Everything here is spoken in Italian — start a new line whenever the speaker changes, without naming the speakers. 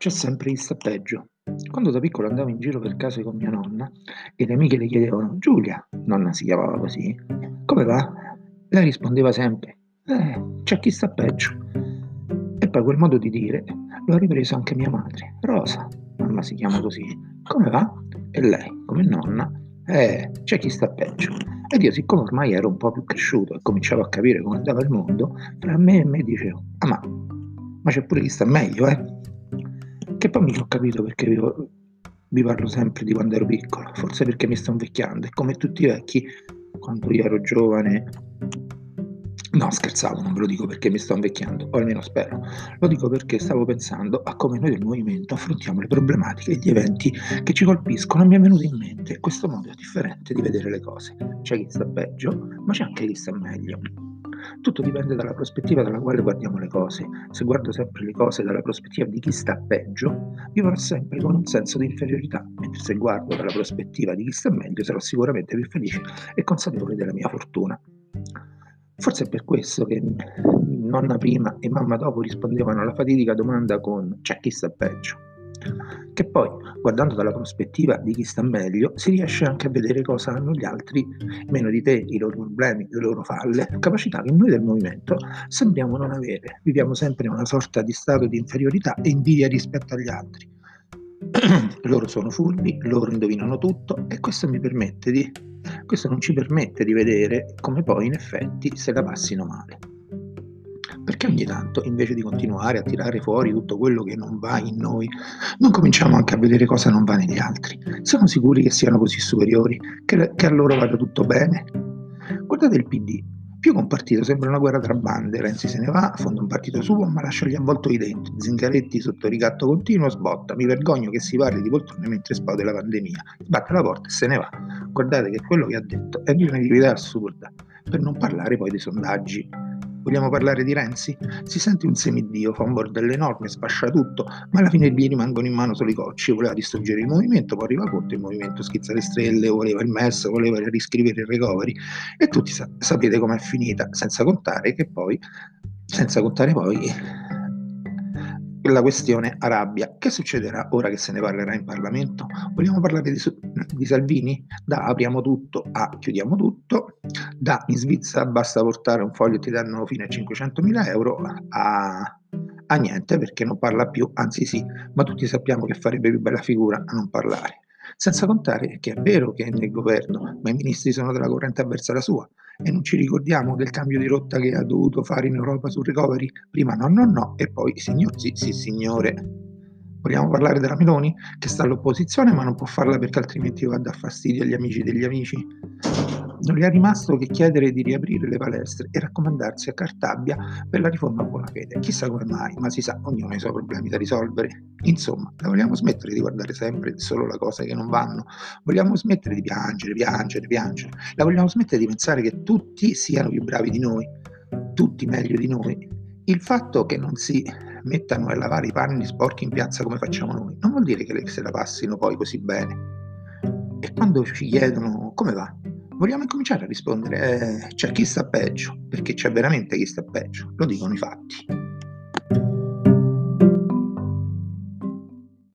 C'è sempre chi sta peggio. Quando da piccolo andavo in giro per case con mia nonna e le amiche le chiedevano Giulia, nonna si chiamava così, come va? Lei rispondeva sempre, eh, c'è chi sta peggio. E poi quel modo di dire lo ha ripreso anche mia madre, Rosa, mamma si chiama così, come va? E lei, come nonna, eh, c'è chi sta peggio. Ed io, siccome ormai ero un po' più cresciuto e cominciavo a capire come andava il mondo, tra me e me dicevo, ah ma, ma c'è pure chi sta meglio, eh? Che poi mi ho capito perché vi, vi parlo sempre di quando ero piccolo, forse perché mi sto invecchiando e come tutti i vecchi, quando io ero giovane, no scherzavo, non ve lo dico perché mi sto invecchiando, o almeno spero, lo dico perché stavo pensando a come noi del movimento affrontiamo le problematiche e gli eventi che ci colpiscono mi è venuto in mente questo modo differente di vedere le cose. C'è chi sta peggio, ma c'è anche chi sta meglio. Tutto dipende dalla prospettiva dalla quale guardiamo le cose. Se guardo sempre le cose dalla prospettiva di chi sta peggio, vivrò sempre con un senso di inferiorità, mentre se guardo dalla prospettiva di chi sta meglio, sarò sicuramente più felice e consapevole della mia fortuna. Forse è per questo che nonna prima e mamma dopo rispondevano alla fatidica domanda con c'è chi sta peggio che poi, guardando dalla prospettiva di chi sta meglio, si riesce anche a vedere cosa hanno gli altri, meno di te, i loro problemi, le loro falle, capacità che noi del movimento sembriamo non avere. Viviamo sempre in una sorta di stato di inferiorità e invidia rispetto agli altri. loro sono furbi, loro indovinano tutto e questo mi permette di questo non ci permette di vedere come poi in effetti se la passino male. Perché ogni tanto, invece di continuare a tirare fuori tutto quello che non va in noi, non cominciamo anche a vedere cosa non va negli altri? Siamo sicuri che siano così superiori, che, che a loro vada tutto bene? Guardate il PD, più che un partito sembra una guerra tra bande, Renzi se ne va, fonda un partito suo ma lascia gli avvoltoi dentro, Zingaretti sotto ricatto continuo, sbotta, mi vergogno che si parli di poltrone mentre esplode la pandemia, sbatte la porta e se ne va. Guardate che quello che ha detto è di un'attività assurda, per non parlare poi dei sondaggi Vogliamo parlare di Renzi? Si sente un semidio, fa un bordello enorme, sfascia tutto, ma alla fine gli rimangono in mano solo i cocci. Voleva distruggere il movimento, poi arriva Conte, il movimento schizza le stelle, voleva il MES, voleva riscrivere il recovery e tutti sa- sapete com'è finita, senza contare che poi, senza contare poi la questione Arabia. Che succederà ora che se ne parlerà in Parlamento? Vogliamo parlare di, di, Salvini? Da apriamo tutto a chiudiamo tutto, da in Svizzera basta portare un foglio e ti danno fino a 500.000 euro a, a niente perché non parla più, anzi sì, ma tutti sappiamo che farebbe più bella figura a non parlare. Senza contare che è vero che è nel governo, ma i ministri sono della corrente avversa alla sua e non ci ricordiamo del cambio di rotta che ha dovuto fare in Europa sul recovery? Prima no, no, no e poi signor sì, sì, signore. Vogliamo parlare della Meloni che sta all'opposizione ma non può farla perché altrimenti va a dar fastidio agli amici degli amici? Non gli è rimasto che chiedere di riaprire le palestre e raccomandarsi a Cartabia per la riforma a buona fede. Chissà come mai, ma si sa, ognuno ha i suoi problemi da risolvere. Insomma, la vogliamo smettere di guardare sempre solo le cose che non vanno? Vogliamo smettere di piangere, piangere, piangere? La vogliamo smettere di pensare che tutti siano più bravi di noi, tutti meglio di noi? Il fatto che non si mettano a lavare i panni sporchi in piazza come facciamo noi, non vuol dire che se la passino poi così bene. E quando ci chiedono come va, vogliamo incominciare a rispondere, eh, c'è chi sta peggio, perché c'è veramente chi sta peggio, lo dicono i fatti.